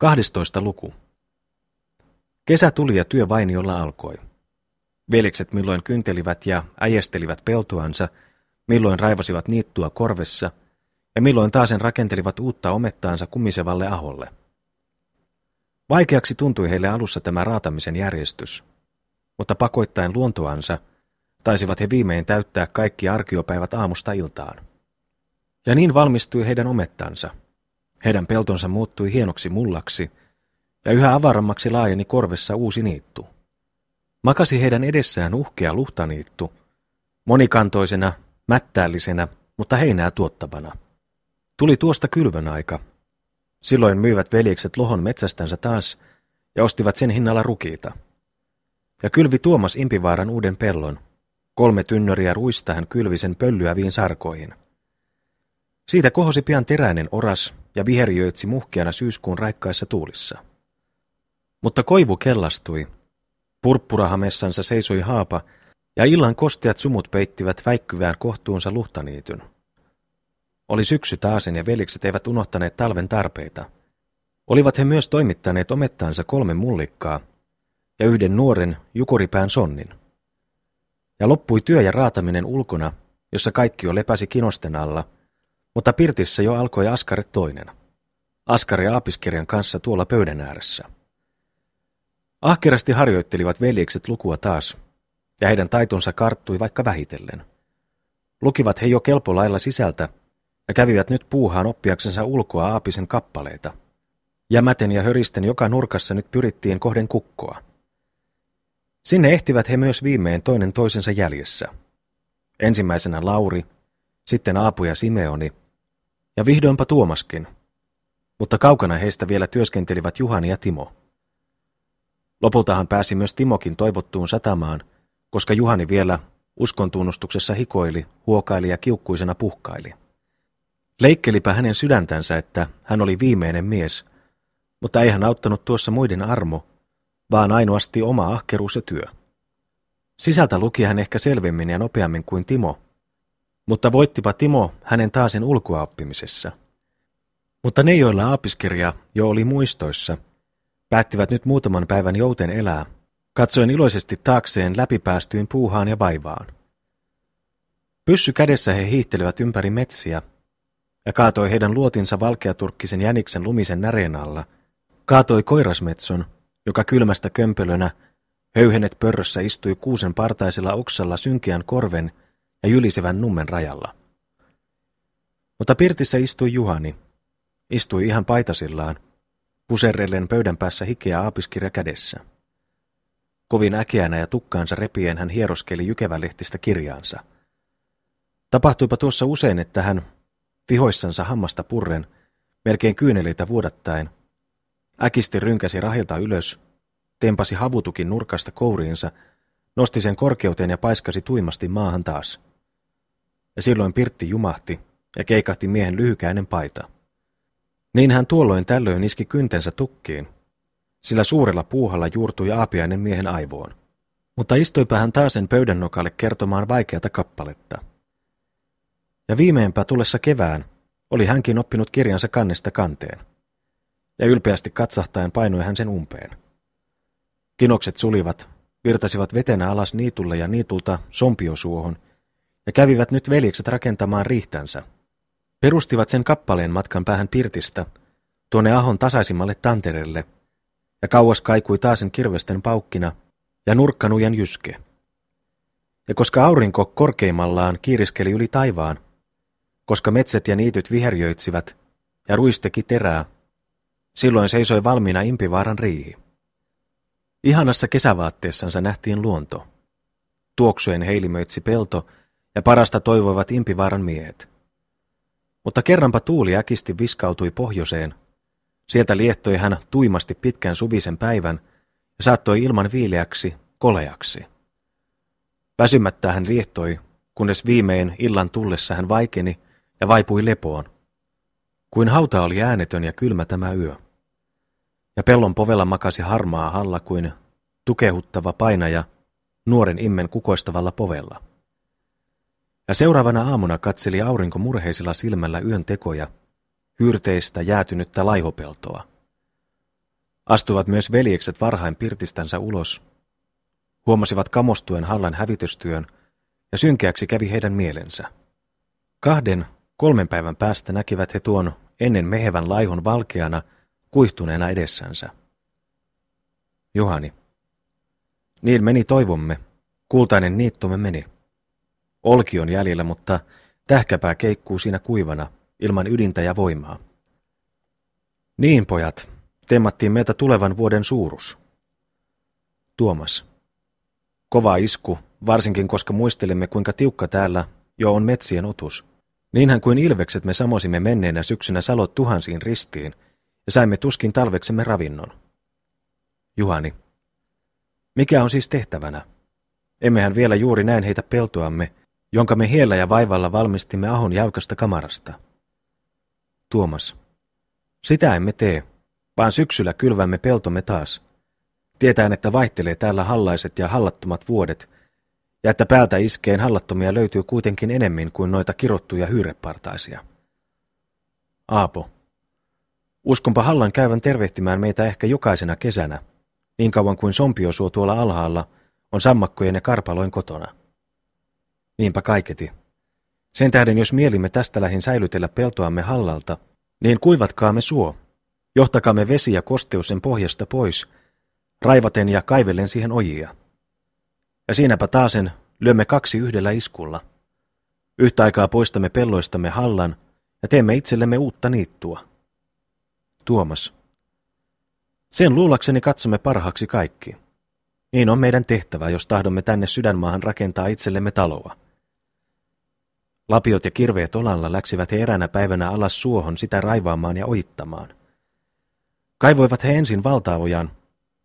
12. luku. Kesä tuli ja työ vainiolla alkoi. Velikset milloin kyntelivät ja äjestelivät peltoansa, milloin raivasivat niittua korvessa ja milloin taasen rakentelivat uutta omettaansa kumisevalle aholle. Vaikeaksi tuntui heille alussa tämä raatamisen järjestys, mutta pakoittain luontoansa taisivat he viimein täyttää kaikki arkiopäivät aamusta iltaan. Ja niin valmistui heidän omettansa – heidän peltonsa muuttui hienoksi mullaksi, ja yhä avarammaksi laajeni korvessa uusi niittu. Makasi heidän edessään uhkea luhtaniittu, monikantoisena, mättäällisenä, mutta heinää tuottavana. Tuli tuosta kylvön aika. Silloin myivät veljekset lohon metsästänsä taas ja ostivat sen hinnalla rukiita. Ja kylvi Tuomas Impivaaran uuden pellon. Kolme tynnöriä ruista hän kylvi sen pöllyaviin sarkoihin. Siitä kohosi pian teräinen oras ja viherjöitsi muhkeana syyskuun raikkaissa tuulissa. Mutta koivu kellastui. Purppurahamessansa seisoi haapa, ja illan kosteat sumut peittivät väikkyvään kohtuunsa luhtaniityn. Oli syksy taasen ja velikset eivät unohtaneet talven tarpeita. Olivat he myös toimittaneet omettaansa kolme mullikkaa ja yhden nuoren jukuripään sonnin. Ja loppui työ ja raataminen ulkona, jossa kaikki jo lepäsi kinosten alla – mutta Pirtissä jo alkoi Askare toinen. Askari aapiskirjan kanssa tuolla pöydän ääressä. Ahkerasti harjoittelivat veljekset lukua taas, ja heidän taitonsa karttui vaikka vähitellen. Lukivat he jo kelpolailla sisältä, ja kävivät nyt puuhaan oppiaksensa ulkoa aapisen kappaleita. Jämäten ja höristen joka nurkassa nyt pyrittiin kohden kukkoa. Sinne ehtivät he myös viimein toinen toisensa jäljessä. Ensimmäisenä Lauri, sitten Aapu ja Simeoni, ja vihdoinpa Tuomaskin. Mutta kaukana heistä vielä työskentelivät Juhani ja Timo. Lopultahan pääsi myös Timokin toivottuun satamaan, koska Juhani vielä uskontunnustuksessa hikoili, huokaili ja kiukkuisena puhkaili. Leikkelipä hänen sydäntänsä, että hän oli viimeinen mies, mutta ei hän auttanut tuossa muiden armo, vaan ainoasti oma ahkeruus ja työ. Sisältä luki hän ehkä selvemmin ja nopeammin kuin Timo, mutta voittipa Timo hänen taasen ulkoaoppimisessa. Mutta ne, joilla aapiskirja jo oli muistoissa, päättivät nyt muutaman päivän jouten elää, katsoen iloisesti taakseen läpipäästyyn puuhaan ja vaivaan. Pyssy kädessä he hiihtelevät ympäri metsiä, ja kaatoi heidän luotinsa valkeaturkkisen jäniksen lumisen näreen alla, kaatoi koirasmetson, joka kylmästä kömpelönä, höyhenet pörrössä istui kuusen partaisella oksalla synkeän korven ja jylisevän nummen rajalla. Mutta pirtissä istui Juhani. Istui ihan paitasillaan, puserrellen pöydän päässä hikeä aapiskirja kädessä. Kovin äkeänä ja tukkaansa repien hän hieroskeli jykevälehtistä kirjaansa. Tapahtuipa tuossa usein, että hän, vihoissansa hammasta purren, melkein kyyneleitä vuodattaen, äkisti rynkäsi rahilta ylös, tempasi havutukin nurkasta kouriinsa, nosti sen korkeuteen ja paiskasi tuimasti maahan taas ja silloin Pirtti jumahti ja keikahti miehen lyhykäinen paita. Niin hän tuolloin tällöin iski kyntensä tukkiin, sillä suurella puuhalla juurtui aapiainen miehen aivoon. Mutta istuipa hän taasen pöydän nokalle kertomaan vaikeata kappaletta. Ja viimeinpä tulessa kevään oli hänkin oppinut kirjansa kannesta kanteen. Ja ylpeästi katsahtaen painoi hän sen umpeen. Kinokset sulivat, virtasivat vetenä alas niitulle ja niitulta sompiosuohon – ja kävivät nyt veljekset rakentamaan riihtänsä. Perustivat sen kappaleen matkan päähän Pirtistä, tuonne ahon tasaisimmalle tanterelle, ja kauas kaikui taasen kirvesten paukkina ja nurkkanujan jyske. Ja koska aurinko korkeimmallaan kiiriskeli yli taivaan, koska metsät ja niityt viherjöitsivät ja ruisteki terää, silloin seisoi valmiina Impivaaran riihi. Ihanassa kesävaatteessansa nähtiin luonto. Tuoksuen heilimöitsi pelto ja parasta toivoivat Impivaaran miehet. Mutta kerranpa tuuli äkisti viskautui pohjoiseen. Sieltä liehtoi hän tuimasti pitkän suvisen päivän ja saattoi ilman viileäksi, koleaksi. Väsymättä hän liehtoi, kunnes viimein illan tullessa hän vaikeni ja vaipui lepoon. Kuin hauta oli äänetön ja kylmä tämä yö. Ja pellon povella makasi harmaa halla kuin tukehuttava painaja nuoren immen kukoistavalla povella. Ja seuraavana aamuna katseli aurinko murheisella silmällä yön tekoja, hyrteistä jäätynyttä laihopeltoa. Astuvat myös veljekset varhain pirtistänsä ulos. Huomasivat kamostuen hallan hävitystyön, ja synkeäksi kävi heidän mielensä. Kahden, kolmen päivän päästä näkivät he tuon ennen mehevän laihon valkeana, kuihtuneena edessänsä. Johani. Niin meni toivomme, kultainen niittomme meni. Olki on jäljellä, mutta tähkäpää keikkuu siinä kuivana, ilman ydintä ja voimaa. Niin, pojat, temmattiin meiltä tulevan vuoden suurus. Tuomas. Kova isku, varsinkin koska muistelemme kuinka tiukka täällä jo on metsien otus. Niinhän kuin ilvekset me samosimme menneenä syksynä salot tuhansiin ristiin ja saimme tuskin talveksemme ravinnon. Juhani. Mikä on siis tehtävänä? Emmehän vielä juuri näin heitä peltoamme, jonka me hiellä ja vaivalla valmistimme ahon jäykasta kamarasta. Tuomas. Sitä emme tee, vaan syksyllä kylvämme peltomme taas. Tietään, että vaihtelee täällä hallaiset ja hallattomat vuodet, ja että päältä iskeen hallattomia löytyy kuitenkin enemmän kuin noita kirottuja hyyrepartaisia. Aapo. Uskonpa Hallan käyvän tervehtimään meitä ehkä jokaisena kesänä, niin kauan kuin sompiosuo tuolla alhaalla on sammakkojen ja karpaloin kotona. Niinpä kaiketi. Sen tähden, jos mielimme tästä lähin säilytellä peltoamme hallalta, niin kuivatkaamme suo, johtakaamme vesi ja kosteus sen pohjasta pois, raivaten ja kaivellen siihen ojia. Ja siinäpä taasen lyömme kaksi yhdellä iskulla. Yhtä aikaa poistamme pelloistamme hallan ja teemme itsellemme uutta niittua. Tuomas. Sen luulakseni katsomme parhaaksi kaikki. Niin on meidän tehtävä, jos tahdomme tänne sydänmaahan rakentaa itsellemme taloa. Lapiot ja kirveet olalla läksivät he eränä päivänä alas suohon sitä raivaamaan ja oittamaan. Kaivoivat he ensin valtaojan,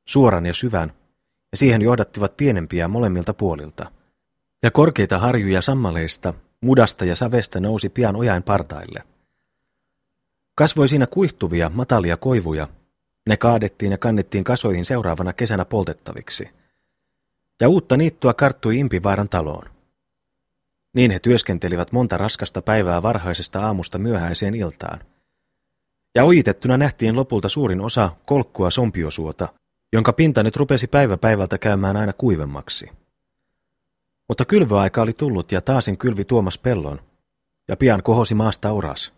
suoran ja syvän, ja siihen johdattivat pienempiä molemmilta puolilta. Ja korkeita harjuja sammaleista, mudasta ja savesta nousi pian ojain partaille. Kasvoi siinä kuihtuvia, matalia koivuja. Ne kaadettiin ja kannettiin kasoihin seuraavana kesänä poltettaviksi. Ja uutta niittua karttui Impivaaran taloon. Niin he työskentelivät monta raskasta päivää varhaisesta aamusta myöhäiseen iltaan. Ja ojitettuna nähtiin lopulta suurin osa kolkkua sompiosuota, jonka pinta nyt rupesi päivä päivältä käymään aina kuivemmaksi. Mutta kylvöaika oli tullut ja taasin kylvi Tuomas pellon, ja pian kohosi maasta oras.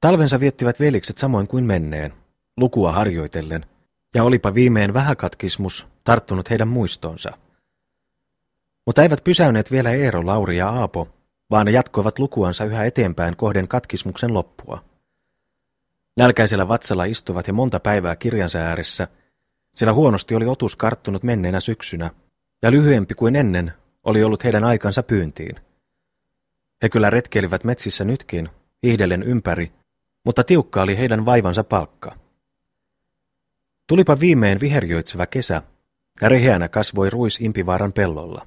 Talvensa viettivät velikset samoin kuin menneen, lukua harjoitellen, ja olipa viimein vähäkatkismus tarttunut heidän muistonsa. Mutta eivät pysäyneet vielä Eero, Lauri ja Aapo, vaan ne jatkoivat lukuansa yhä eteenpäin kohden katkismuksen loppua. Nälkäisellä vatsalla istuvat he monta päivää kirjansa ääressä, sillä huonosti oli otus karttunut menneenä syksynä, ja lyhyempi kuin ennen oli ollut heidän aikansa pyyntiin. He kyllä retkeilivät metsissä nytkin, hiihdellen ympäri, mutta tiukka oli heidän vaivansa palkka. Tulipa viimein viherjoitseva kesä, ja reheänä kasvoi ruis Impivaaran pellolla.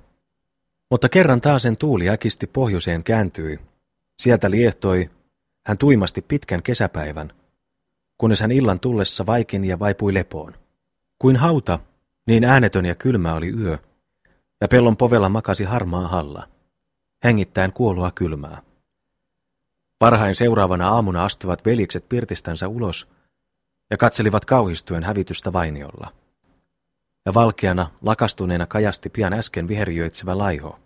Mutta kerran taasen tuuli äkisti pohjoiseen kääntyi. Sieltä liehtoi, hän tuimasti pitkän kesäpäivän, kunnes hän illan tullessa vaikin ja vaipui lepoon. Kuin hauta, niin äänetön ja kylmä oli yö, ja pellon povella makasi harmaa halla, hengittäen kuolua kylmää. Parhain seuraavana aamuna astuvat velikset pirtistänsä ulos ja katselivat kauhistuen hävitystä vainiolla. Ja valkeana, lakastuneena kajasti pian äsken viherjöitsevä laiho.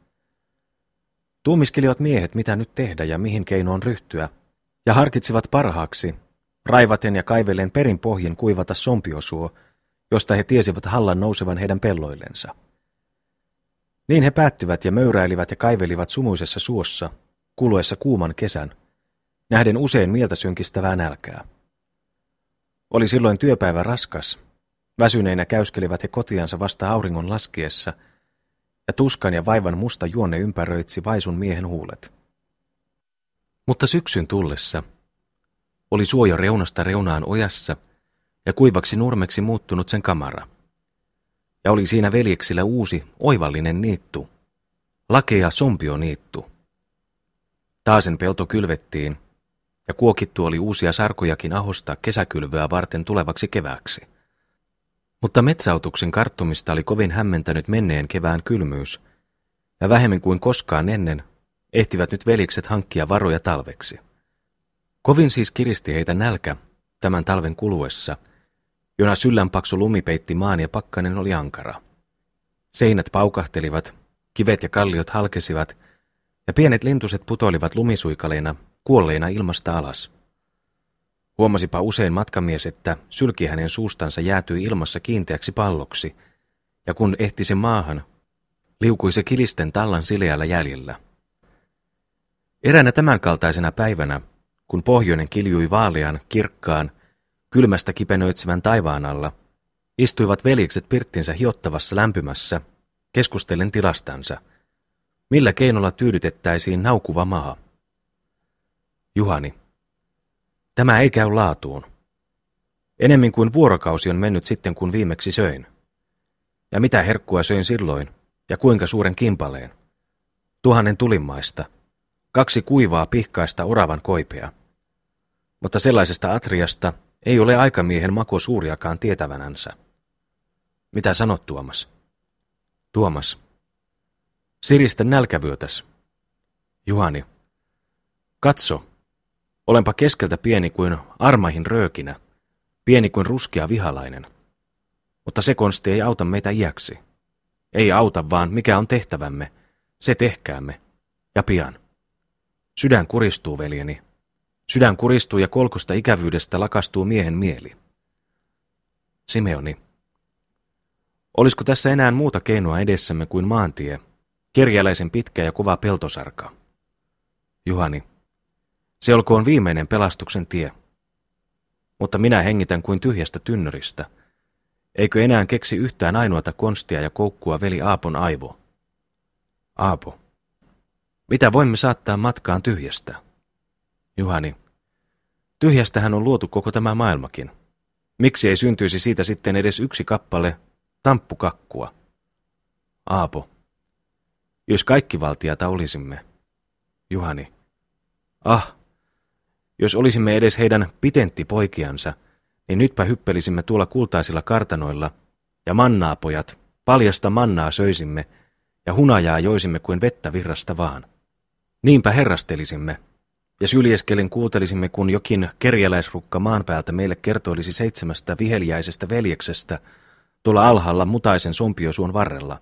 Tuumiskelivat miehet, mitä nyt tehdä ja mihin keinoon ryhtyä, ja harkitsivat parhaaksi, raivaten ja kaivellen perin pohjin kuivata sompiosuo, josta he tiesivät hallan nousevan heidän pelloillensa. Niin he päättivät ja möyräilivät ja kaivelivat sumuisessa suossa, kuluessa kuuman kesän, nähden usein mieltä synkistävää nälkää. Oli silloin työpäivä raskas. Väsyneinä käyskelivät he kotiansa vasta auringon laskiessa, ja tuskan ja vaivan musta juonne ympäröitsi vaisun miehen huulet. Mutta syksyn tullessa oli suoja reunasta reunaan ojassa ja kuivaksi nurmeksi muuttunut sen kamara. Ja oli siinä veljeksillä uusi, oivallinen niittu, lakea sompioniittu. Taasen pelto kylvettiin, ja kuokittu oli uusia sarkojakin ahosta kesäkylvöä varten tulevaksi kevääksi. Mutta metsäutuksen karttumista oli kovin hämmentänyt menneen kevään kylmyys, ja vähemmän kuin koskaan ennen ehtivät nyt velikset hankkia varoja talveksi. Kovin siis kiristi heitä nälkä tämän talven kuluessa, jona syllänpaksu lumi peitti maan ja pakkanen oli ankara. Seinät paukahtelivat, kivet ja kalliot halkesivat, ja pienet lintuset putoilivat lumisuikaleina, kuolleina ilmasta alas. Huomasipa usein matkamies, että sylki hänen suustansa jäätyi ilmassa kiinteäksi palloksi, ja kun ehti se maahan, liukui se kilisten tallan sileällä jäljellä. Eräänä tämänkaltaisena päivänä, kun pohjoinen kiljui vaalean, kirkkaan, kylmästä kipenöitsevän taivaan alla, istuivat veljekset pirttinsä hiottavassa lämpimässä, keskustellen tilastansa. Millä keinolla tyydytettäisiin naukuva maa? Juhani. Tämä ei käy laatuun. Enemmän kuin vuorokausi on mennyt sitten, kun viimeksi söin. Ja mitä herkkua söin silloin, ja kuinka suuren kimpaleen? Tuhannen tulimaista, kaksi kuivaa pihkaista oravan koipea. Mutta sellaisesta atriasta ei ole aikamiehen mako suuriakaan tietävänänsä. Mitä sanot, Tuomas? Tuomas. Siristä nälkävyötäs. Juhani. Katso. Olenpa keskeltä pieni kuin armahin röökinä, pieni kuin ruskea vihalainen. Mutta se konsti ei auta meitä iäksi. Ei auta, vaan mikä on tehtävämme, se tehkäämme. Ja pian. Sydän kuristuu, veljeni. Sydän kuristuu ja kolkosta ikävyydestä lakastuu miehen mieli. Simeoni. Olisiko tässä enää muuta keinoa edessämme kuin maantie, kerjäläisen pitkä ja kova peltosarka? Juhani. Se olkoon viimeinen pelastuksen tie. Mutta minä hengitän kuin tyhjästä tynnyristä. Eikö enää keksi yhtään ainoata konstia ja koukkua veli Aapon aivo? Aapo. Mitä voimme saattaa matkaan tyhjästä? Juhani. Tyhjästähän on luotu koko tämä maailmakin. Miksi ei syntyisi siitä sitten edes yksi kappale tamppukakkua? Aapo. Jos kaikki valtiata olisimme. Juhani. Ah, jos olisimme edes heidän pitenttipoikiansa, niin nytpä hyppelisimme tuolla kultaisilla kartanoilla, ja mannaapojat, paljasta mannaa söisimme, ja hunajaa joisimme kuin vettä virrasta vaan. Niinpä herrastelisimme, ja syljeskelen kuuntelisimme, kun jokin kerjäläisrukka maan päältä meille kertoilisi seitsemästä viheliäisestä veljeksestä tuolla alhaalla mutaisen sompiosuon varrella,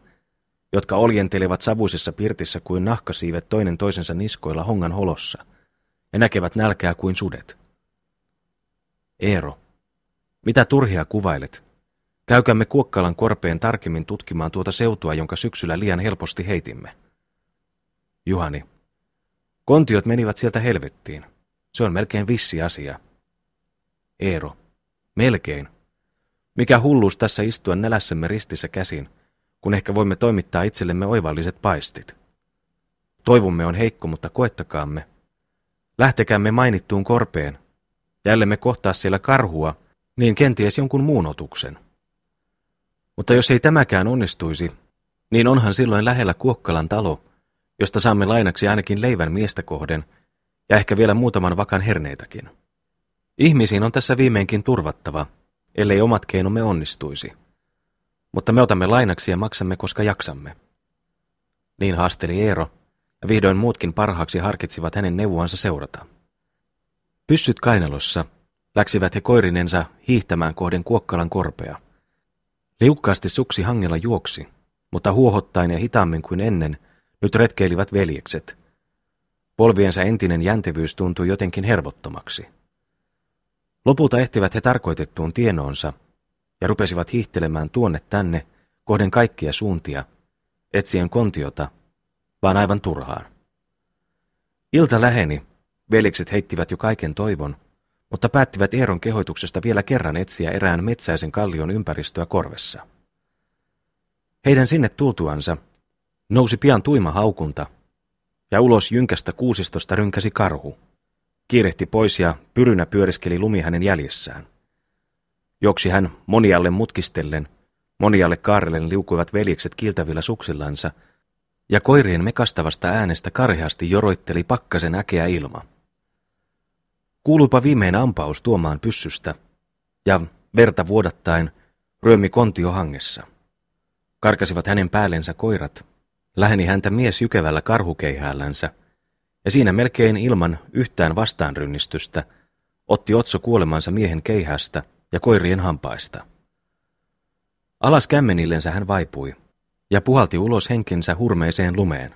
jotka oljentelevat savuisessa pirtissä kuin nahkasiivet toinen toisensa niskoilla hongan holossa, ja näkevät nälkää kuin sudet. Eero, mitä turhia kuvailet? Käykämme Kuokkalan korpeen tarkemmin tutkimaan tuota seutua, jonka syksyllä liian helposti heitimme. Juhani, Kontiot menivät sieltä helvettiin. Se on melkein vissi asia. Eero. Melkein. Mikä hulluus tässä istua nälässämme ristissä käsin, kun ehkä voimme toimittaa itsellemme oivalliset paistit. Toivomme on heikko, mutta koettakaamme. Lähtekäämme mainittuun korpeen. Jällemme kohtaa siellä karhua, niin kenties jonkun muun otuksen. Mutta jos ei tämäkään onnistuisi, niin onhan silloin lähellä Kuokkalan talo, josta saamme lainaksi ainakin leivän miestä kohden ja ehkä vielä muutaman vakan herneitäkin. Ihmisiin on tässä viimeinkin turvattava, ellei omat keinomme onnistuisi. Mutta me otamme lainaksi ja maksamme, koska jaksamme. Niin haasteli Eero, ja vihdoin muutkin parhaaksi harkitsivat hänen neuvoansa seurata. Pyssyt kainalossa läksivät he koirinensa hiihtämään kohden Kuokkalan korpea. Liukkaasti suksi hangella juoksi, mutta huohottain ja hitaammin kuin ennen – nyt retkeilivät veljekset. Polviensa entinen jäntevyys tuntui jotenkin hervottomaksi. Lopulta ehtivät he tarkoitettuun tienoonsa ja rupesivat hiihtelemään tuonne tänne kohden kaikkia suuntia, etsien kontiota, vaan aivan turhaan. Ilta läheni, veljekset heittivät jo kaiken toivon, mutta päättivät Eeron kehoituksesta vielä kerran etsiä erään metsäisen kallion ympäristöä korvessa. Heidän sinne tultuansa Nousi pian tuima haukunta, ja ulos jynkästä kuusistosta rynkäsi karhu. Kiirehti pois ja pyrynä pyöriskeli lumi hänen jäljessään. Joksi hän monialle mutkistellen, monialle kaarellen liukuivat veljekset kiiltävillä suksillansa, ja koirien mekastavasta äänestä karheasti joroitteli pakkasen äkeä ilma. Kuuluipa viimein ampaus tuomaan pyssystä, ja verta vuodattaen ryömi kontio hangessa. Karkasivat hänen päällensä koirat, Läheni häntä mies jykevällä karhukeihäällänsä, ja siinä melkein ilman yhtään vastaanrynnistystä otti Otso kuolemansa miehen keihästä ja koirien hampaista. Alas kämmenillensä hän vaipui ja puhalti ulos henkensä hurmeiseen lumeen.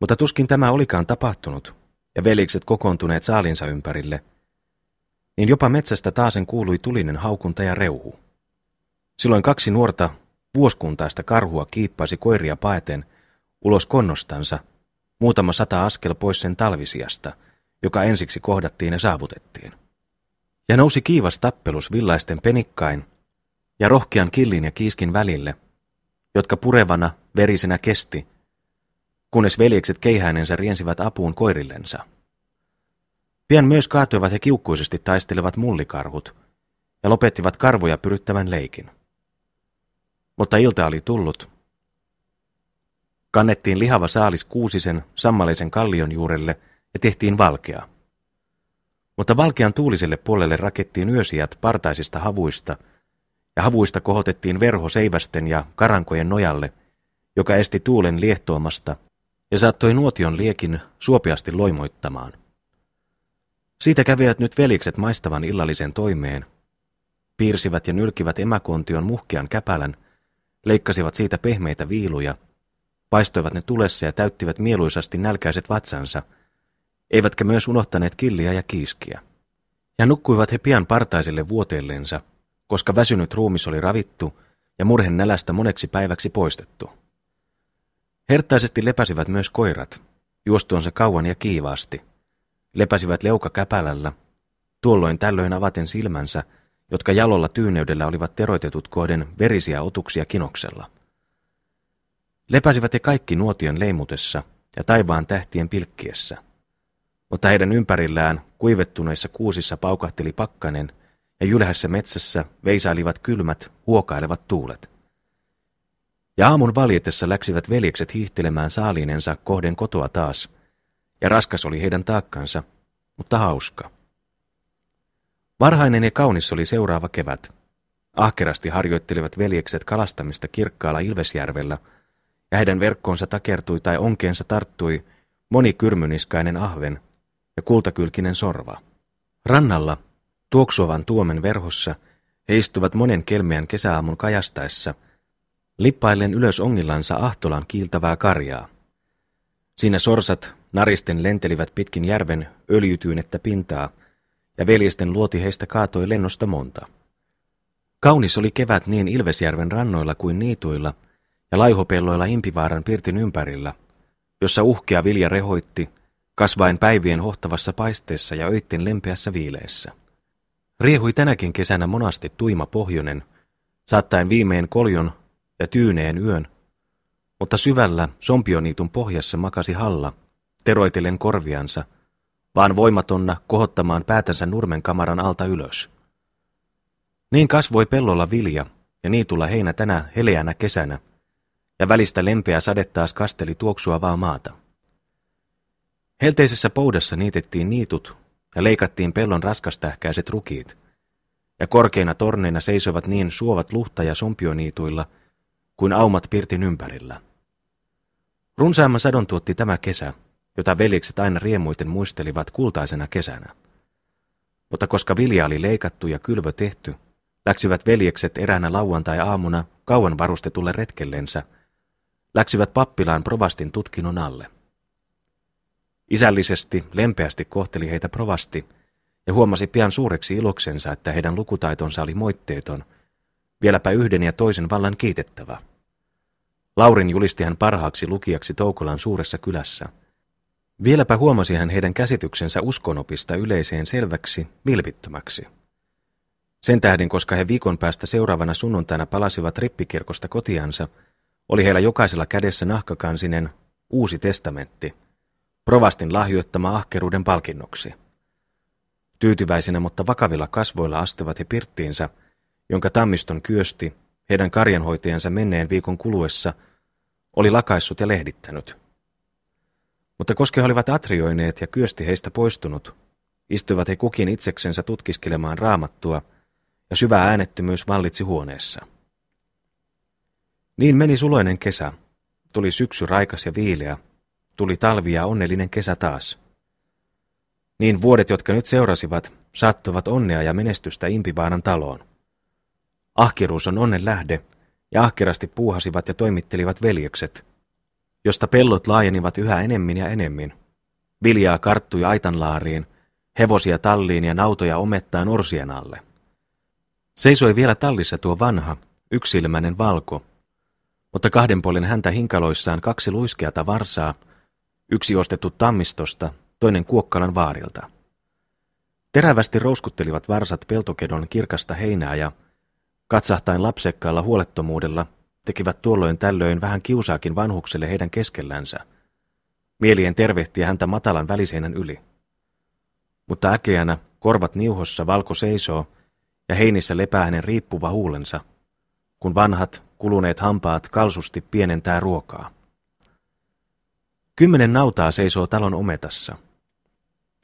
Mutta tuskin tämä olikaan tapahtunut, ja velikset kokoontuneet saalinsa ympärille, niin jopa metsästä taasen kuului tulinen haukunta ja reuhu. Silloin kaksi nuorta vuoskuntaista karhua kiippasi koiria paeten ulos konnostansa, muutama sata askel pois sen talvisiasta, joka ensiksi kohdattiin ja saavutettiin. Ja nousi kiivas tappelus villaisten penikkain ja rohkean killin ja kiiskin välille, jotka purevana, verisenä kesti, kunnes veljekset keihäinensä riensivät apuun koirillensa. Pian myös kaatuivat he kiukkuisesti taistelevat mullikarhut ja lopettivat karvoja pyryttävän leikin. Mutta ilta oli tullut. Kannettiin lihava saalis kuusisen sammaleisen kallion juurelle ja tehtiin valkea. Mutta valkean tuuliselle puolelle rakettiin yösijät partaisista havuista, ja havuista kohotettiin verho seivästen ja karankojen nojalle, joka esti tuulen liehtoamasta ja saattoi nuotion liekin suopeasti loimoittamaan. Siitä kävivät nyt velikset maistavan illallisen toimeen, piirsivät ja nylkivät emäkontion muhkean käpälän, leikkasivat siitä pehmeitä viiluja, paistoivat ne tulessa ja täyttivät mieluisasti nälkäiset vatsansa, eivätkä myös unohtaneet killiä ja kiiskiä. Ja nukkuivat he pian partaiselle vuoteellensa, koska väsynyt ruumis oli ravittu ja murhen nälästä moneksi päiväksi poistettu. Herttaisesti lepäsivät myös koirat, juostuonsa kauan ja kiivaasti. Lepäsivät leuka käpälällä, tuolloin tällöin avaten silmänsä, jotka jalolla tyyneydellä olivat teroitetut kohden verisiä otuksia kinoksella. Lepäsivät he kaikki nuotion leimutessa ja taivaan tähtien pilkkiessä. Mutta heidän ympärillään kuivettuneissa kuusissa paukahteli pakkanen, ja jylhässä metsässä veisailivat kylmät, huokailevat tuulet. Ja aamun valjetessa läksivät veljekset hiihtelemään saaliinensa kohden kotoa taas, ja raskas oli heidän taakkansa, mutta hauska. Varhainen ja kaunis oli seuraava kevät. Ahkerasti harjoittelivat veljekset kalastamista kirkkaalla Ilvesjärvellä, ja heidän verkkoonsa takertui tai onkeensa tarttui moni kyrmyniskainen ahven ja kultakylkinen sorva. Rannalla, tuoksuavan tuomen verhossa, he istuvat monen kelmeän kesäaamun kajastaessa – lippaillen ylös ongillansa ahtolan kiiltävää karjaa. Siinä sorsat naristen lentelivät pitkin järven öljytyynettä pintaa, ja veljesten luoti heistä kaatoi lennosta monta. Kaunis oli kevät niin Ilvesjärven rannoilla kuin niituilla ja laihopelloilla Impivaaran pirtin ympärillä, jossa uhkea vilja rehoitti, kasvain päivien hohtavassa paisteessa ja öitten lempeässä viileessä. Riehui tänäkin kesänä monasti tuima pohjonen, saattaen viimein koljon ja tyyneen yön, mutta syvällä sompioniitun pohjassa makasi Halla, teroitellen korviansa, vaan voimatonna kohottamaan päätänsä nurmen kamaran alta ylös. Niin kasvoi pellolla vilja ja niitulla heinä tänä heleänä kesänä, ja välistä lempeä sade taas kasteli tuoksuavaa maata. Helteisessä poudassa niitettiin niitut ja leikattiin pellon raskastähkäiset rukiit, ja korkeina torneina seisoivat niin suovat luhta- ja sompioniituilla – kuin aumat pirtin ympärillä. Runsaamman sadon tuotti tämä kesä, jota veljekset aina riemuiten muistelivat kultaisena kesänä. Mutta koska vilja oli leikattu ja kylvö tehty, läksivät veljekset eräänä lauantai-aamuna kauan varustetulle retkellensä, läksivät pappilaan provastin tutkinnon alle. Isällisesti, lempeästi kohteli heitä provasti ja huomasi pian suureksi iloksensa, että heidän lukutaitonsa oli moitteeton – vieläpä yhden ja toisen vallan kiitettävä. Laurin julisti hän parhaaksi lukijaksi Toukolan suuressa kylässä. Vieläpä huomasi hän heidän käsityksensä uskonopista yleiseen selväksi, vilpittömäksi. Sen tähden, koska he viikon päästä seuraavana sunnuntaina palasivat rippikirkosta kotiansa, oli heillä jokaisella kädessä nahkakansinen uusi testamentti, provastin lahjoittama ahkeruuden palkinnoksi. Tyytyväisinä, mutta vakavilla kasvoilla astuvat he pirttiinsä, jonka tammiston kyösti heidän karjanhoitajansa menneen viikon kuluessa oli lakaissut ja lehdittänyt. Mutta koska he olivat atrioineet ja kyösti heistä poistunut, istuivat he kukin itseksensä tutkiskelemaan raamattua, ja syvä äänettömyys vallitsi huoneessa. Niin meni suloinen kesä, tuli syksy raikas ja viileä, tuli talvi ja onnellinen kesä taas. Niin vuodet, jotka nyt seurasivat, saattuvat onnea ja menestystä Impivaaran taloon. Ahkeruus on onnen lähde, ja ahkerasti puuhasivat ja toimittelivat veljekset, josta pellot laajenivat yhä enemmän ja enemmän. Viljaa karttui aitanlaariin, hevosia talliin ja nautoja omettaan orsien alle. Seisoi vielä tallissa tuo vanha, yksilmäinen valko, mutta kahden puolen häntä hinkaloissaan kaksi luiskeata varsaa, yksi ostettu tammistosta, toinen Kuokkalan vaarilta. Terävästi rouskuttelivat varsat peltokedon kirkasta heinää ja, katsahtain lapsekkaalla huolettomuudella, tekivät tuolloin tällöin vähän kiusaakin vanhukselle heidän keskellänsä. Mielien tervehtiä häntä matalan väliseinän yli. Mutta äkeänä, korvat niuhossa, valko seisoo, ja heinissä lepää hänen riippuva huulensa, kun vanhat, kuluneet hampaat kalsusti pienentää ruokaa. Kymmenen nautaa seisoo talon ometassa.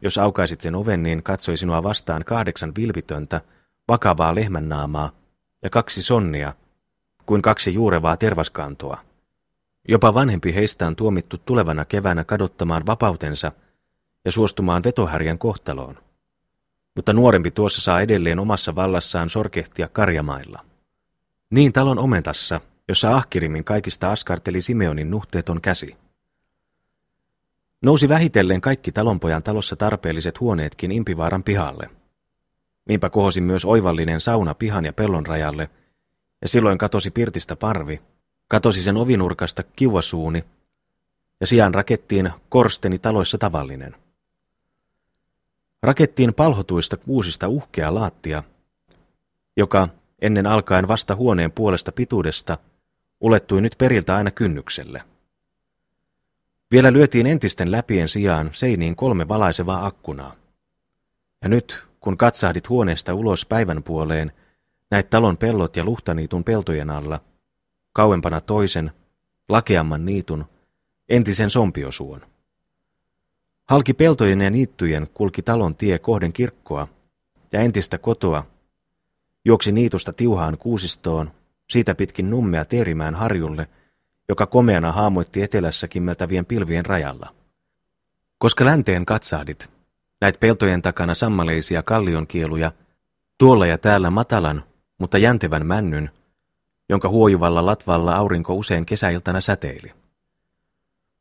Jos aukaisit sen oven, niin katsoi sinua vastaan kahdeksan vilpitöntä, vakavaa lehmännaamaa ja kaksi sonnia, kuin kaksi juurevaa tervaskantoa. Jopa vanhempi heistä on tuomittu tulevana keväänä kadottamaan vapautensa ja suostumaan vetohärjän kohtaloon. Mutta nuorempi tuossa saa edelleen omassa vallassaan sorkehtia karjamailla. Niin talon omentassa, jossa ahkirimmin kaikista askarteli Simeonin nuhteeton käsi. Nousi vähitellen kaikki talonpojan talossa tarpeelliset huoneetkin Impivaaran pihalle. Niinpä kohosi myös oivallinen sauna pihan ja pellon rajalle, ja silloin katosi pirtistä parvi, katosi sen ovinurkasta kiuasuuni, ja sijaan rakettiin korsteni taloissa tavallinen. Rakettiin palhotuista kuusista uhkea laattia, joka ennen alkaen vasta huoneen puolesta pituudesta, ulettui nyt periltä aina kynnykselle. Vielä lyötiin entisten läpien sijaan seiniin kolme valaisevaa akkunaa. Ja nyt, kun katsahdit huoneesta ulos päivän puoleen, näit talon pellot ja luhtaniitun peltojen alla, kauempana toisen, lakeamman niitun, entisen sompiosuon. Halki peltojen ja niittyjen kulki talon tie kohden kirkkoa, ja entistä kotoa Juoksi niitusta tiuhaan kuusistoon, siitä pitkin nummea Teerimään harjulle, joka komeana haamoitti etelässä kimmeltävien pilvien rajalla. Koska länteen katsahdit, näit peltojen takana sammaleisia kallionkieluja, tuolla ja täällä matalan, mutta jäntevän männyn, jonka huojuvalla latvalla aurinko usein kesäiltana säteili.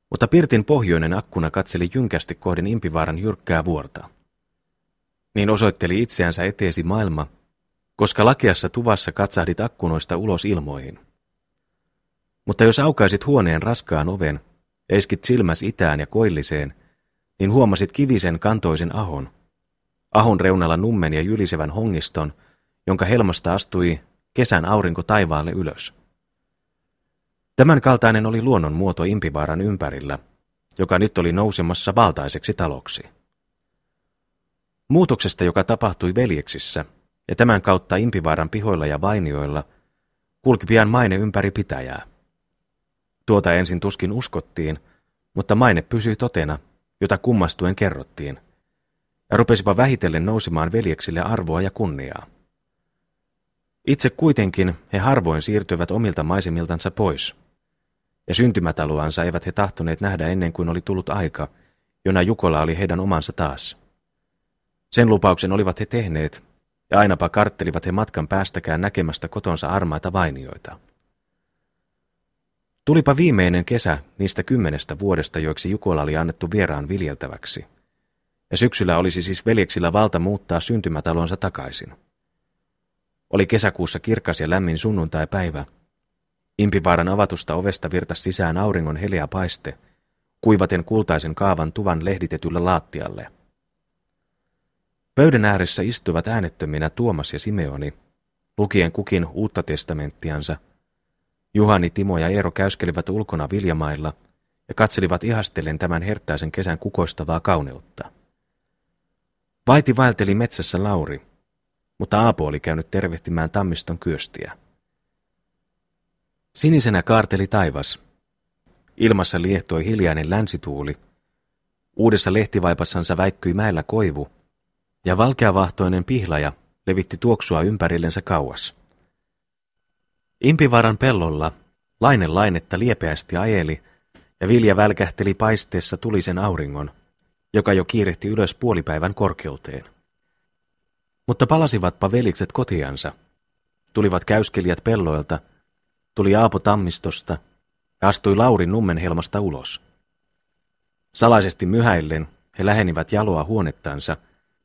Mutta Pirtin pohjoinen akkuna katseli jynkästi kohden Impivaaran jyrkkää vuorta. Niin osoitteli itseänsä eteesi maailma, koska lakeassa tuvassa katsahdit akkunoista ulos ilmoihin. Mutta jos aukaisit huoneen raskaan oven ja iskit silmäs itään ja koilliseen, niin huomasit kivisen kantoisen ahon, ahon reunalla nummen ja jylisevän hongiston, jonka helmasta astui kesän aurinko taivaalle ylös. Tämän kaltainen oli luonnon muoto Impivaaran ympärillä, joka nyt oli nousemassa valtaiseksi taloksi. Muutoksesta, joka tapahtui veljeksissä, ja tämän kautta Impivaaran pihoilla ja vainioilla kulki pian maine ympäri pitäjää. Tuota ensin tuskin uskottiin, mutta maine pysyi totena, jota kummastuen kerrottiin, ja rupesipa vähitellen nousemaan veljeksille arvoa ja kunniaa. Itse kuitenkin he harvoin siirtyivät omilta maisemiltansa pois, ja syntymätaloansa eivät he tahtoneet nähdä ennen kuin oli tullut aika, jona Jukola oli heidän omansa taas. Sen lupauksen olivat he tehneet, ja ainapa karttelivat he matkan päästäkään näkemästä kotonsa armaita vainioita. Tulipa viimeinen kesä niistä kymmenestä vuodesta, joiksi Jukola oli annettu vieraan viljeltäväksi. Ja syksyllä olisi siis veljeksillä valta muuttaa syntymätalonsa takaisin. Oli kesäkuussa kirkas ja lämmin sunnuntai-päivä. Impivaaran avatusta ovesta virtas sisään auringon heleä paiste, kuivaten kultaisen kaavan tuvan lehditetyllä laattialle – Pöydän ääressä istuivat äänettöminä Tuomas ja Simeoni, lukien kukin uutta testamenttiansa. Juhani, Timo ja Eero käyskelivät ulkona viljamailla ja katselivat ihastellen tämän herttäisen kesän kukoistavaa kauneutta. Vaiti vaelteli metsässä Lauri, mutta Aapo oli käynyt tervehtimään tammiston kyöstiä. Sinisenä kaarteli taivas. Ilmassa liehtoi hiljainen länsituuli. Uudessa lehtivaipassansa väikkyi mäellä koivu, ja valkeavahtoinen pihlaja levitti tuoksua ympärillensä kauas. Impivaran pellolla lainen lainetta liepeästi ajeli, ja vilja välkähteli paisteessa tulisen auringon, joka jo kiirehti ylös puolipäivän korkeuteen. Mutta palasivatpa velikset kotiansa. Tulivat käyskelijät pelloilta, tuli Aapo Tammistosta ja astui Lauri Nummenhelmasta ulos. Salaisesti myhäillen he lähenivät jaloa huonettansa,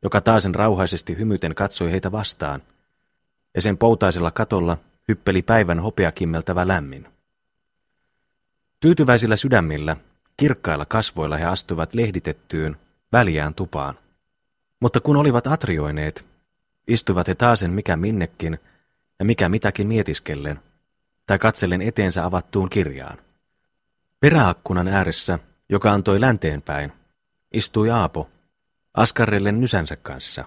joka taasen rauhaisesti hymyten katsoi heitä vastaan, ja sen poutaisella katolla hyppeli päivän hopeakimmeltävä lämmin. Tyytyväisillä sydämillä, kirkkailla kasvoilla he astuivat lehditettyyn, väliään tupaan. Mutta kun olivat atrioineet, istuivat he taasen mikä minnekin ja mikä mitäkin mietiskellen, tai katsellen eteensä avattuun kirjaan. Peräakkunan ääressä, joka antoi länteenpäin, istui Aapo, askarrellen nysänsä kanssa,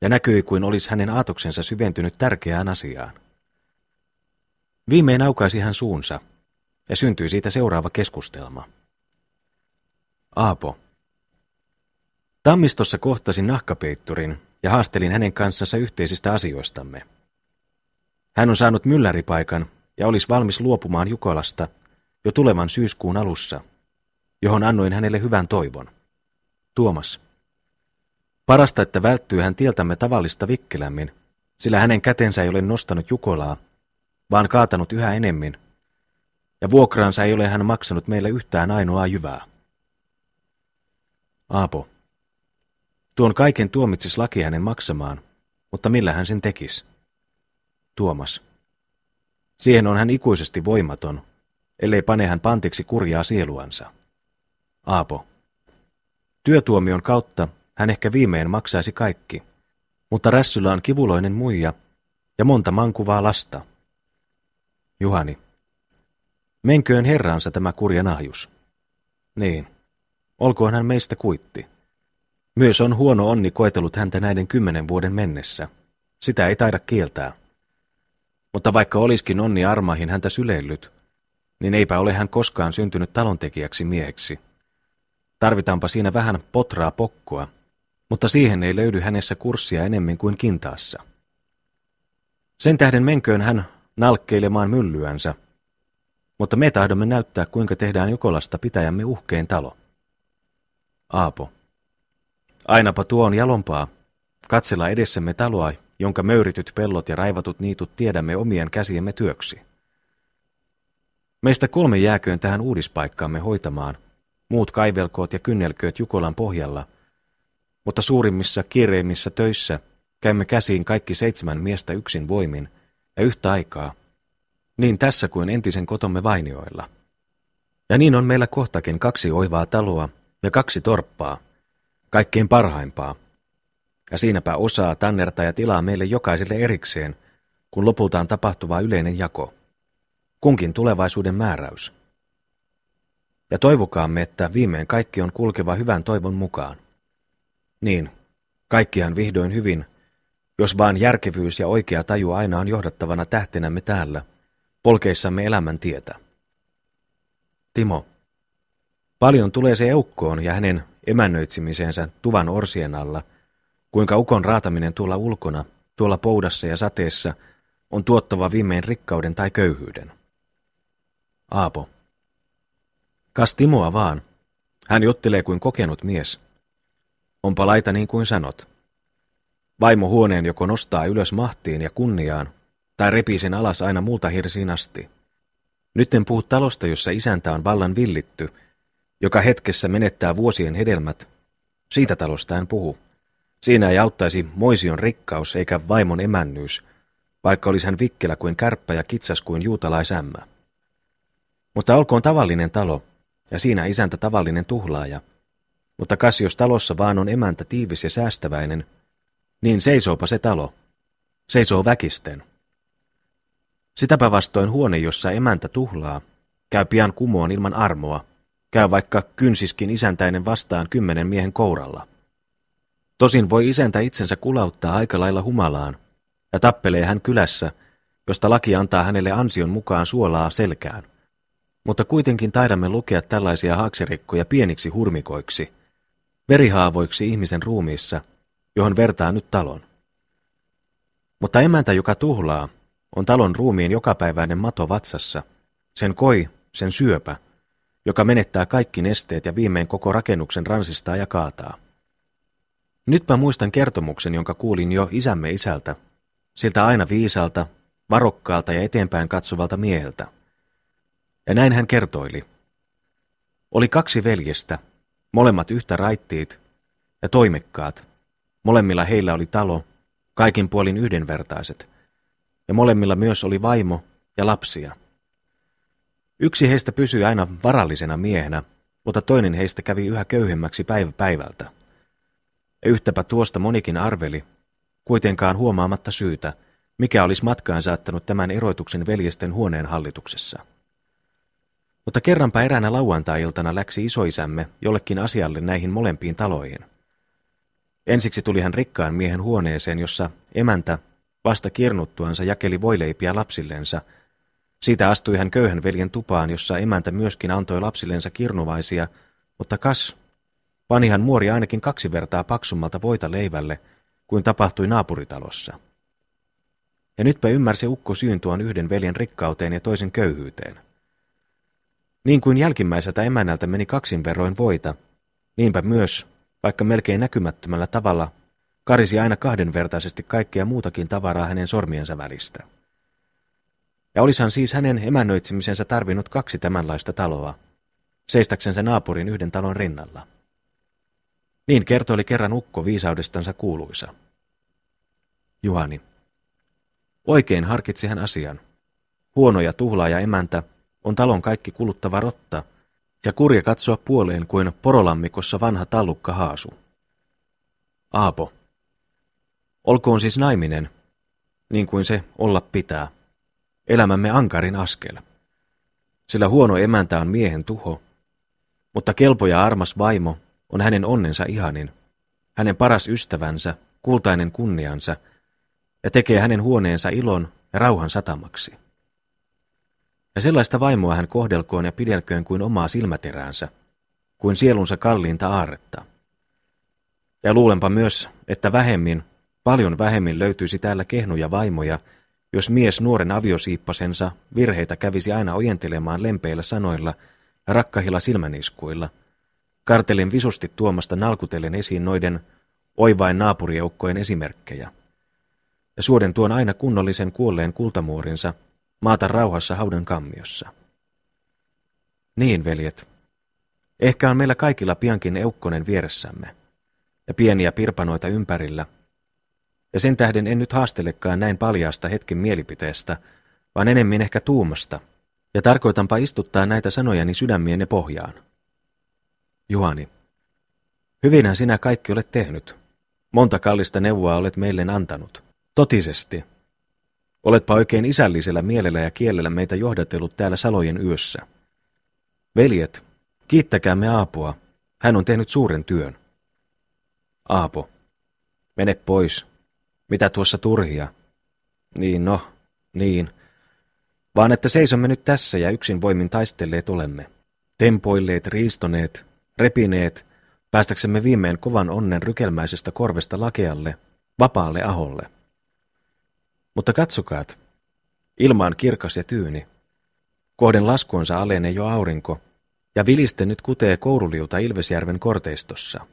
ja näkyi kuin olisi hänen aatoksensa syventynyt tärkeään asiaan. Viimein aukaisi hän suunsa, ja syntyi siitä seuraava keskustelma. Aapo. Tammistossa kohtasin nahkapeitturin ja haastelin hänen kanssansa yhteisistä asioistamme. Hän on saanut mylläripaikan ja olisi valmis luopumaan Jukolasta jo tulevan syyskuun alussa, johon annoin hänelle hyvän toivon. Tuomas. Parasta, että välttyy hän tieltämme tavallista vikkelämmin, sillä hänen kätensä ei ole nostanut Jukolaa, vaan kaatanut yhä enemmän, ja vuokraansa ei ole hän maksanut meille yhtään ainoaa jyvää. Aapo. Tuon kaiken tuomitsis laki hänen maksamaan, mutta millä hän sen tekisi? Tuomas. Siihen on hän ikuisesti voimaton, ellei pane hän pantiksi kurjaa sieluansa. Aapo. Työtuomion kautta hän ehkä viimein maksaisi kaikki, mutta rässyllä on kivuloinen muija ja monta mankuvaa lasta. Juhani. Menköön herransa tämä kurja nahjus. Niin. Olkoon hän meistä kuitti. Myös on huono onni koetellut häntä näiden kymmenen vuoden mennessä. Sitä ei taida kieltää. Mutta vaikka olisikin onni armahin häntä syleillyt, niin eipä ole hän koskaan syntynyt talontekijäksi mieheksi. Tarvitaanpa siinä vähän potraa pokkoa, mutta siihen ei löydy hänessä kurssia enemmän kuin kintaassa. Sen tähden menköön hän nalkkeilemaan myllyänsä, mutta me tahdomme näyttää, kuinka tehdään Jukolasta pitäjämme uhkein talo. Aapo. Ainapa tuo on jalompaa. Katsella edessämme taloa, jonka möyrityt pellot ja raivatut niitut tiedämme omien käsiemme työksi. Meistä kolme jääköön tähän uudispaikkaamme hoitamaan, muut kaivelkoot ja kynnelkööt Jukolan pohjalla, mutta suurimmissa kiireimmissä töissä käymme käsiin kaikki seitsemän miestä yksin voimin ja yhtä aikaa, niin tässä kuin entisen kotomme vainioilla. Ja niin on meillä kohtakin kaksi oivaa taloa ja kaksi torppaa, kaikkein parhaimpaa. Ja siinäpä osaa, tannerta ja tilaa meille jokaiselle erikseen, kun lopultaan tapahtuva yleinen jako. Kunkin tulevaisuuden määräys. Ja toivokaamme, että viimein kaikki on kulkeva hyvän toivon mukaan. Niin, kaikkihan vihdoin hyvin, jos vaan järkevyys ja oikea taju aina on johdattavana tähtenämme täällä, polkeissamme elämän tietä. Timo. Paljon tulee se eukkoon ja hänen emännöitsimiseensä tuvan orsien alla, kuinka ukon raataminen tuolla ulkona, tuolla poudassa ja sateessa on tuottava viimein rikkauden tai köyhyyden. Aapo. Kas Timoa vaan. Hän juttelee kuin kokenut mies. Onpa laita niin kuin sanot. Vaimo huoneen joko nostaa ylös mahtiin ja kunniaan, tai repii sen alas aina multa hirsiin asti. Nyt en puhu talosta, jossa isäntä on vallan villitty, joka hetkessä menettää vuosien hedelmät. Siitä talosta en puhu. Siinä ei auttaisi moision rikkaus eikä vaimon emännyys, vaikka olisi hän vikkelä kuin kärppä ja kitsas kuin juutalaisämmä. Mutta olkoon tavallinen talo, ja siinä isäntä tavallinen tuhlaaja. Mutta kas jos talossa vaan on emäntä tiivis ja säästäväinen, niin seisoopa se talo. Seisoo väkisten. Sitäpä vastoin huone, jossa emäntä tuhlaa, käy pian kumoon ilman armoa, käy vaikka kynsiskin isäntäinen vastaan kymmenen miehen kouralla. Tosin voi isäntä itsensä kulauttaa aika lailla humalaan, ja tappelee hän kylässä, josta laki antaa hänelle ansion mukaan suolaa selkään. Mutta kuitenkin taidamme lukea tällaisia haaksirikkoja pieniksi hurmikoiksi, verihaavoiksi ihmisen ruumiissa, johon vertaa nyt talon. Mutta emäntä, joka tuhlaa, on talon ruumiin jokapäiväinen mato vatsassa, sen koi, sen syöpä, joka menettää kaikki nesteet ja viimein koko rakennuksen ransistaa ja kaataa. Nyt mä muistan kertomuksen, jonka kuulin jo isämme isältä, siltä aina viisalta, varokkaalta ja eteenpäin katsovalta mieheltä. Ja näin hän kertoili. Oli kaksi veljestä, molemmat yhtä raittiit ja toimekkaat. Molemmilla heillä oli talo, kaikin puolin yhdenvertaiset, ja molemmilla myös oli vaimo ja lapsia. Yksi heistä pysyi aina varallisena miehenä, mutta toinen heistä kävi yhä köyhemmäksi päivä päivältä. Ja yhtäpä tuosta monikin arveli, kuitenkaan huomaamatta syytä, mikä olisi matkaan saattanut tämän eroituksen veljesten huoneen hallituksessa. Mutta kerranpä eräänä lauantai-iltana läksi isoisämme jollekin asialle näihin molempiin taloihin. Ensiksi tuli hän rikkaan miehen huoneeseen, jossa emäntä vasta kirnuttuansa jakeli voileipiä lapsillensa. Siitä astui hän köyhän veljen tupaan, jossa emäntä myöskin antoi lapsillensa kirnuvaisia, mutta kas, panihan muori ainakin kaksi vertaa paksummalta voita leivälle, kuin tapahtui naapuritalossa. Ja nytpä ymmärsi ukko syyn tuon yhden veljen rikkauteen ja toisen köyhyyteen. Niin kuin jälkimmäiseltä emännältä meni kaksin verroin voita, niinpä myös, vaikka melkein näkymättömällä tavalla, karisi aina kahdenvertaisesti kaikkea muutakin tavaraa hänen sormiensa välistä. Ja olisahan siis hänen emännöitsemisensä tarvinnut kaksi tämänlaista taloa, seistäksensä naapurin yhden talon rinnalla. Niin kertoi kerran ukko viisaudestansa kuuluisa. Juhani. Oikein harkitsi hän asian. Huono ja tuhlaaja emäntä on talon kaikki kuluttava rotta, ja kurja katsoa puoleen kuin porolammikossa vanha tallukka haasu. Aapo. Olkoon siis naiminen, niin kuin se olla pitää. Elämämme ankarin askel. Sillä huono emäntä on miehen tuho, mutta kelpo ja armas vaimo on hänen onnensa ihanin, hänen paras ystävänsä, kultainen kunniansa, ja tekee hänen huoneensa ilon ja rauhan satamaksi. Ja sellaista vaimoa hän kohdelkoon ja pidelköön kuin omaa silmäteräänsä, kuin sielunsa kalliinta aarretta. Ja luulenpa myös, että vähemmin, paljon vähemmin löytyisi täällä kehnuja vaimoja, jos mies nuoren aviosiippasensa virheitä kävisi aina ojentelemaan lempeillä sanoilla ja rakkahilla silmäniskuilla, kartelin visusti tuomasta nalkutellen esiin noiden oivain naapurieukkojen esimerkkejä. Ja suoden tuon aina kunnollisen kuolleen kultamuorinsa maata rauhassa haudan kammiossa. Niin, veljet. Ehkä on meillä kaikilla piankin eukkonen vieressämme, ja pieniä pirpanoita ympärillä. Ja sen tähden en nyt haastelekaan näin paljaasta hetken mielipiteestä, vaan enemmän ehkä tuumasta, ja tarkoitanpa istuttaa näitä sanojani sydämienne pohjaan. Juhani, hyvinhän sinä kaikki olet tehnyt. Monta kallista neuvoa olet meille antanut. Totisesti, Oletpa oikein isällisellä mielellä ja kielellä meitä johdatellut täällä salojen yössä. Veljet, kiittäkäämme Aapoa. Hän on tehnyt suuren työn. Aapo, mene pois. Mitä tuossa turhia? Niin no, niin. Vaan että seisomme nyt tässä ja yksin voimin taistelleet olemme. Tempoilleet, riistoneet, repineet, päästäksemme viimein kovan onnen rykelmäisestä korvesta lakealle, vapaalle aholle. Mutta katsokaat, ilma on kirkas ja tyyni. Kohden laskuonsa alenee jo aurinko, ja viliste nyt kutee kouruliuta Ilvesjärven korteistossa.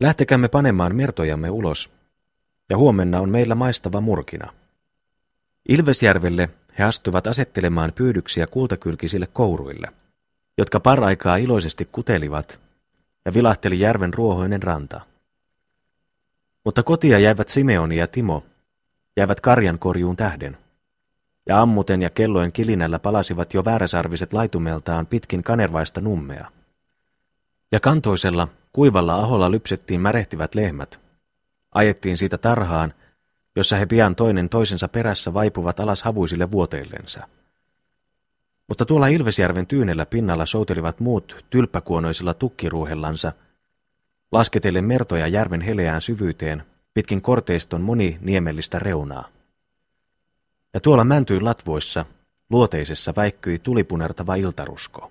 Lähtekämme panemaan mertojamme ulos, ja huomenna on meillä maistava murkina. Ilvesjärvelle he astuivat asettelemaan pyydyksiä kultakylkisille kouruille, jotka paraikaa iloisesti kutelivat, ja vilahteli järven ruohoinen ranta. Mutta kotia jäivät Simeoni ja Timo, jäivät karjankorjuun tähden. Ja ammuten ja kellojen kilinällä palasivat jo vääräsarviset laitumeltaan pitkin kanervaista nummea. Ja kantoisella, kuivalla aholla lypsettiin märehtivät lehmät. Ajettiin siitä tarhaan, jossa he pian toinen toisensa perässä vaipuvat alas havuisille vuoteillensa. Mutta tuolla Ilvesjärven tyynellä pinnalla soutelivat muut tylppäkuonoisella tukkiruuhellansa, lasketellen mertoja järven heleään syvyyteen pitkin korteiston moni niemellistä reunaa. Ja tuolla mäntyyn latvoissa, luoteisessa väikkyi tulipunertava iltarusko.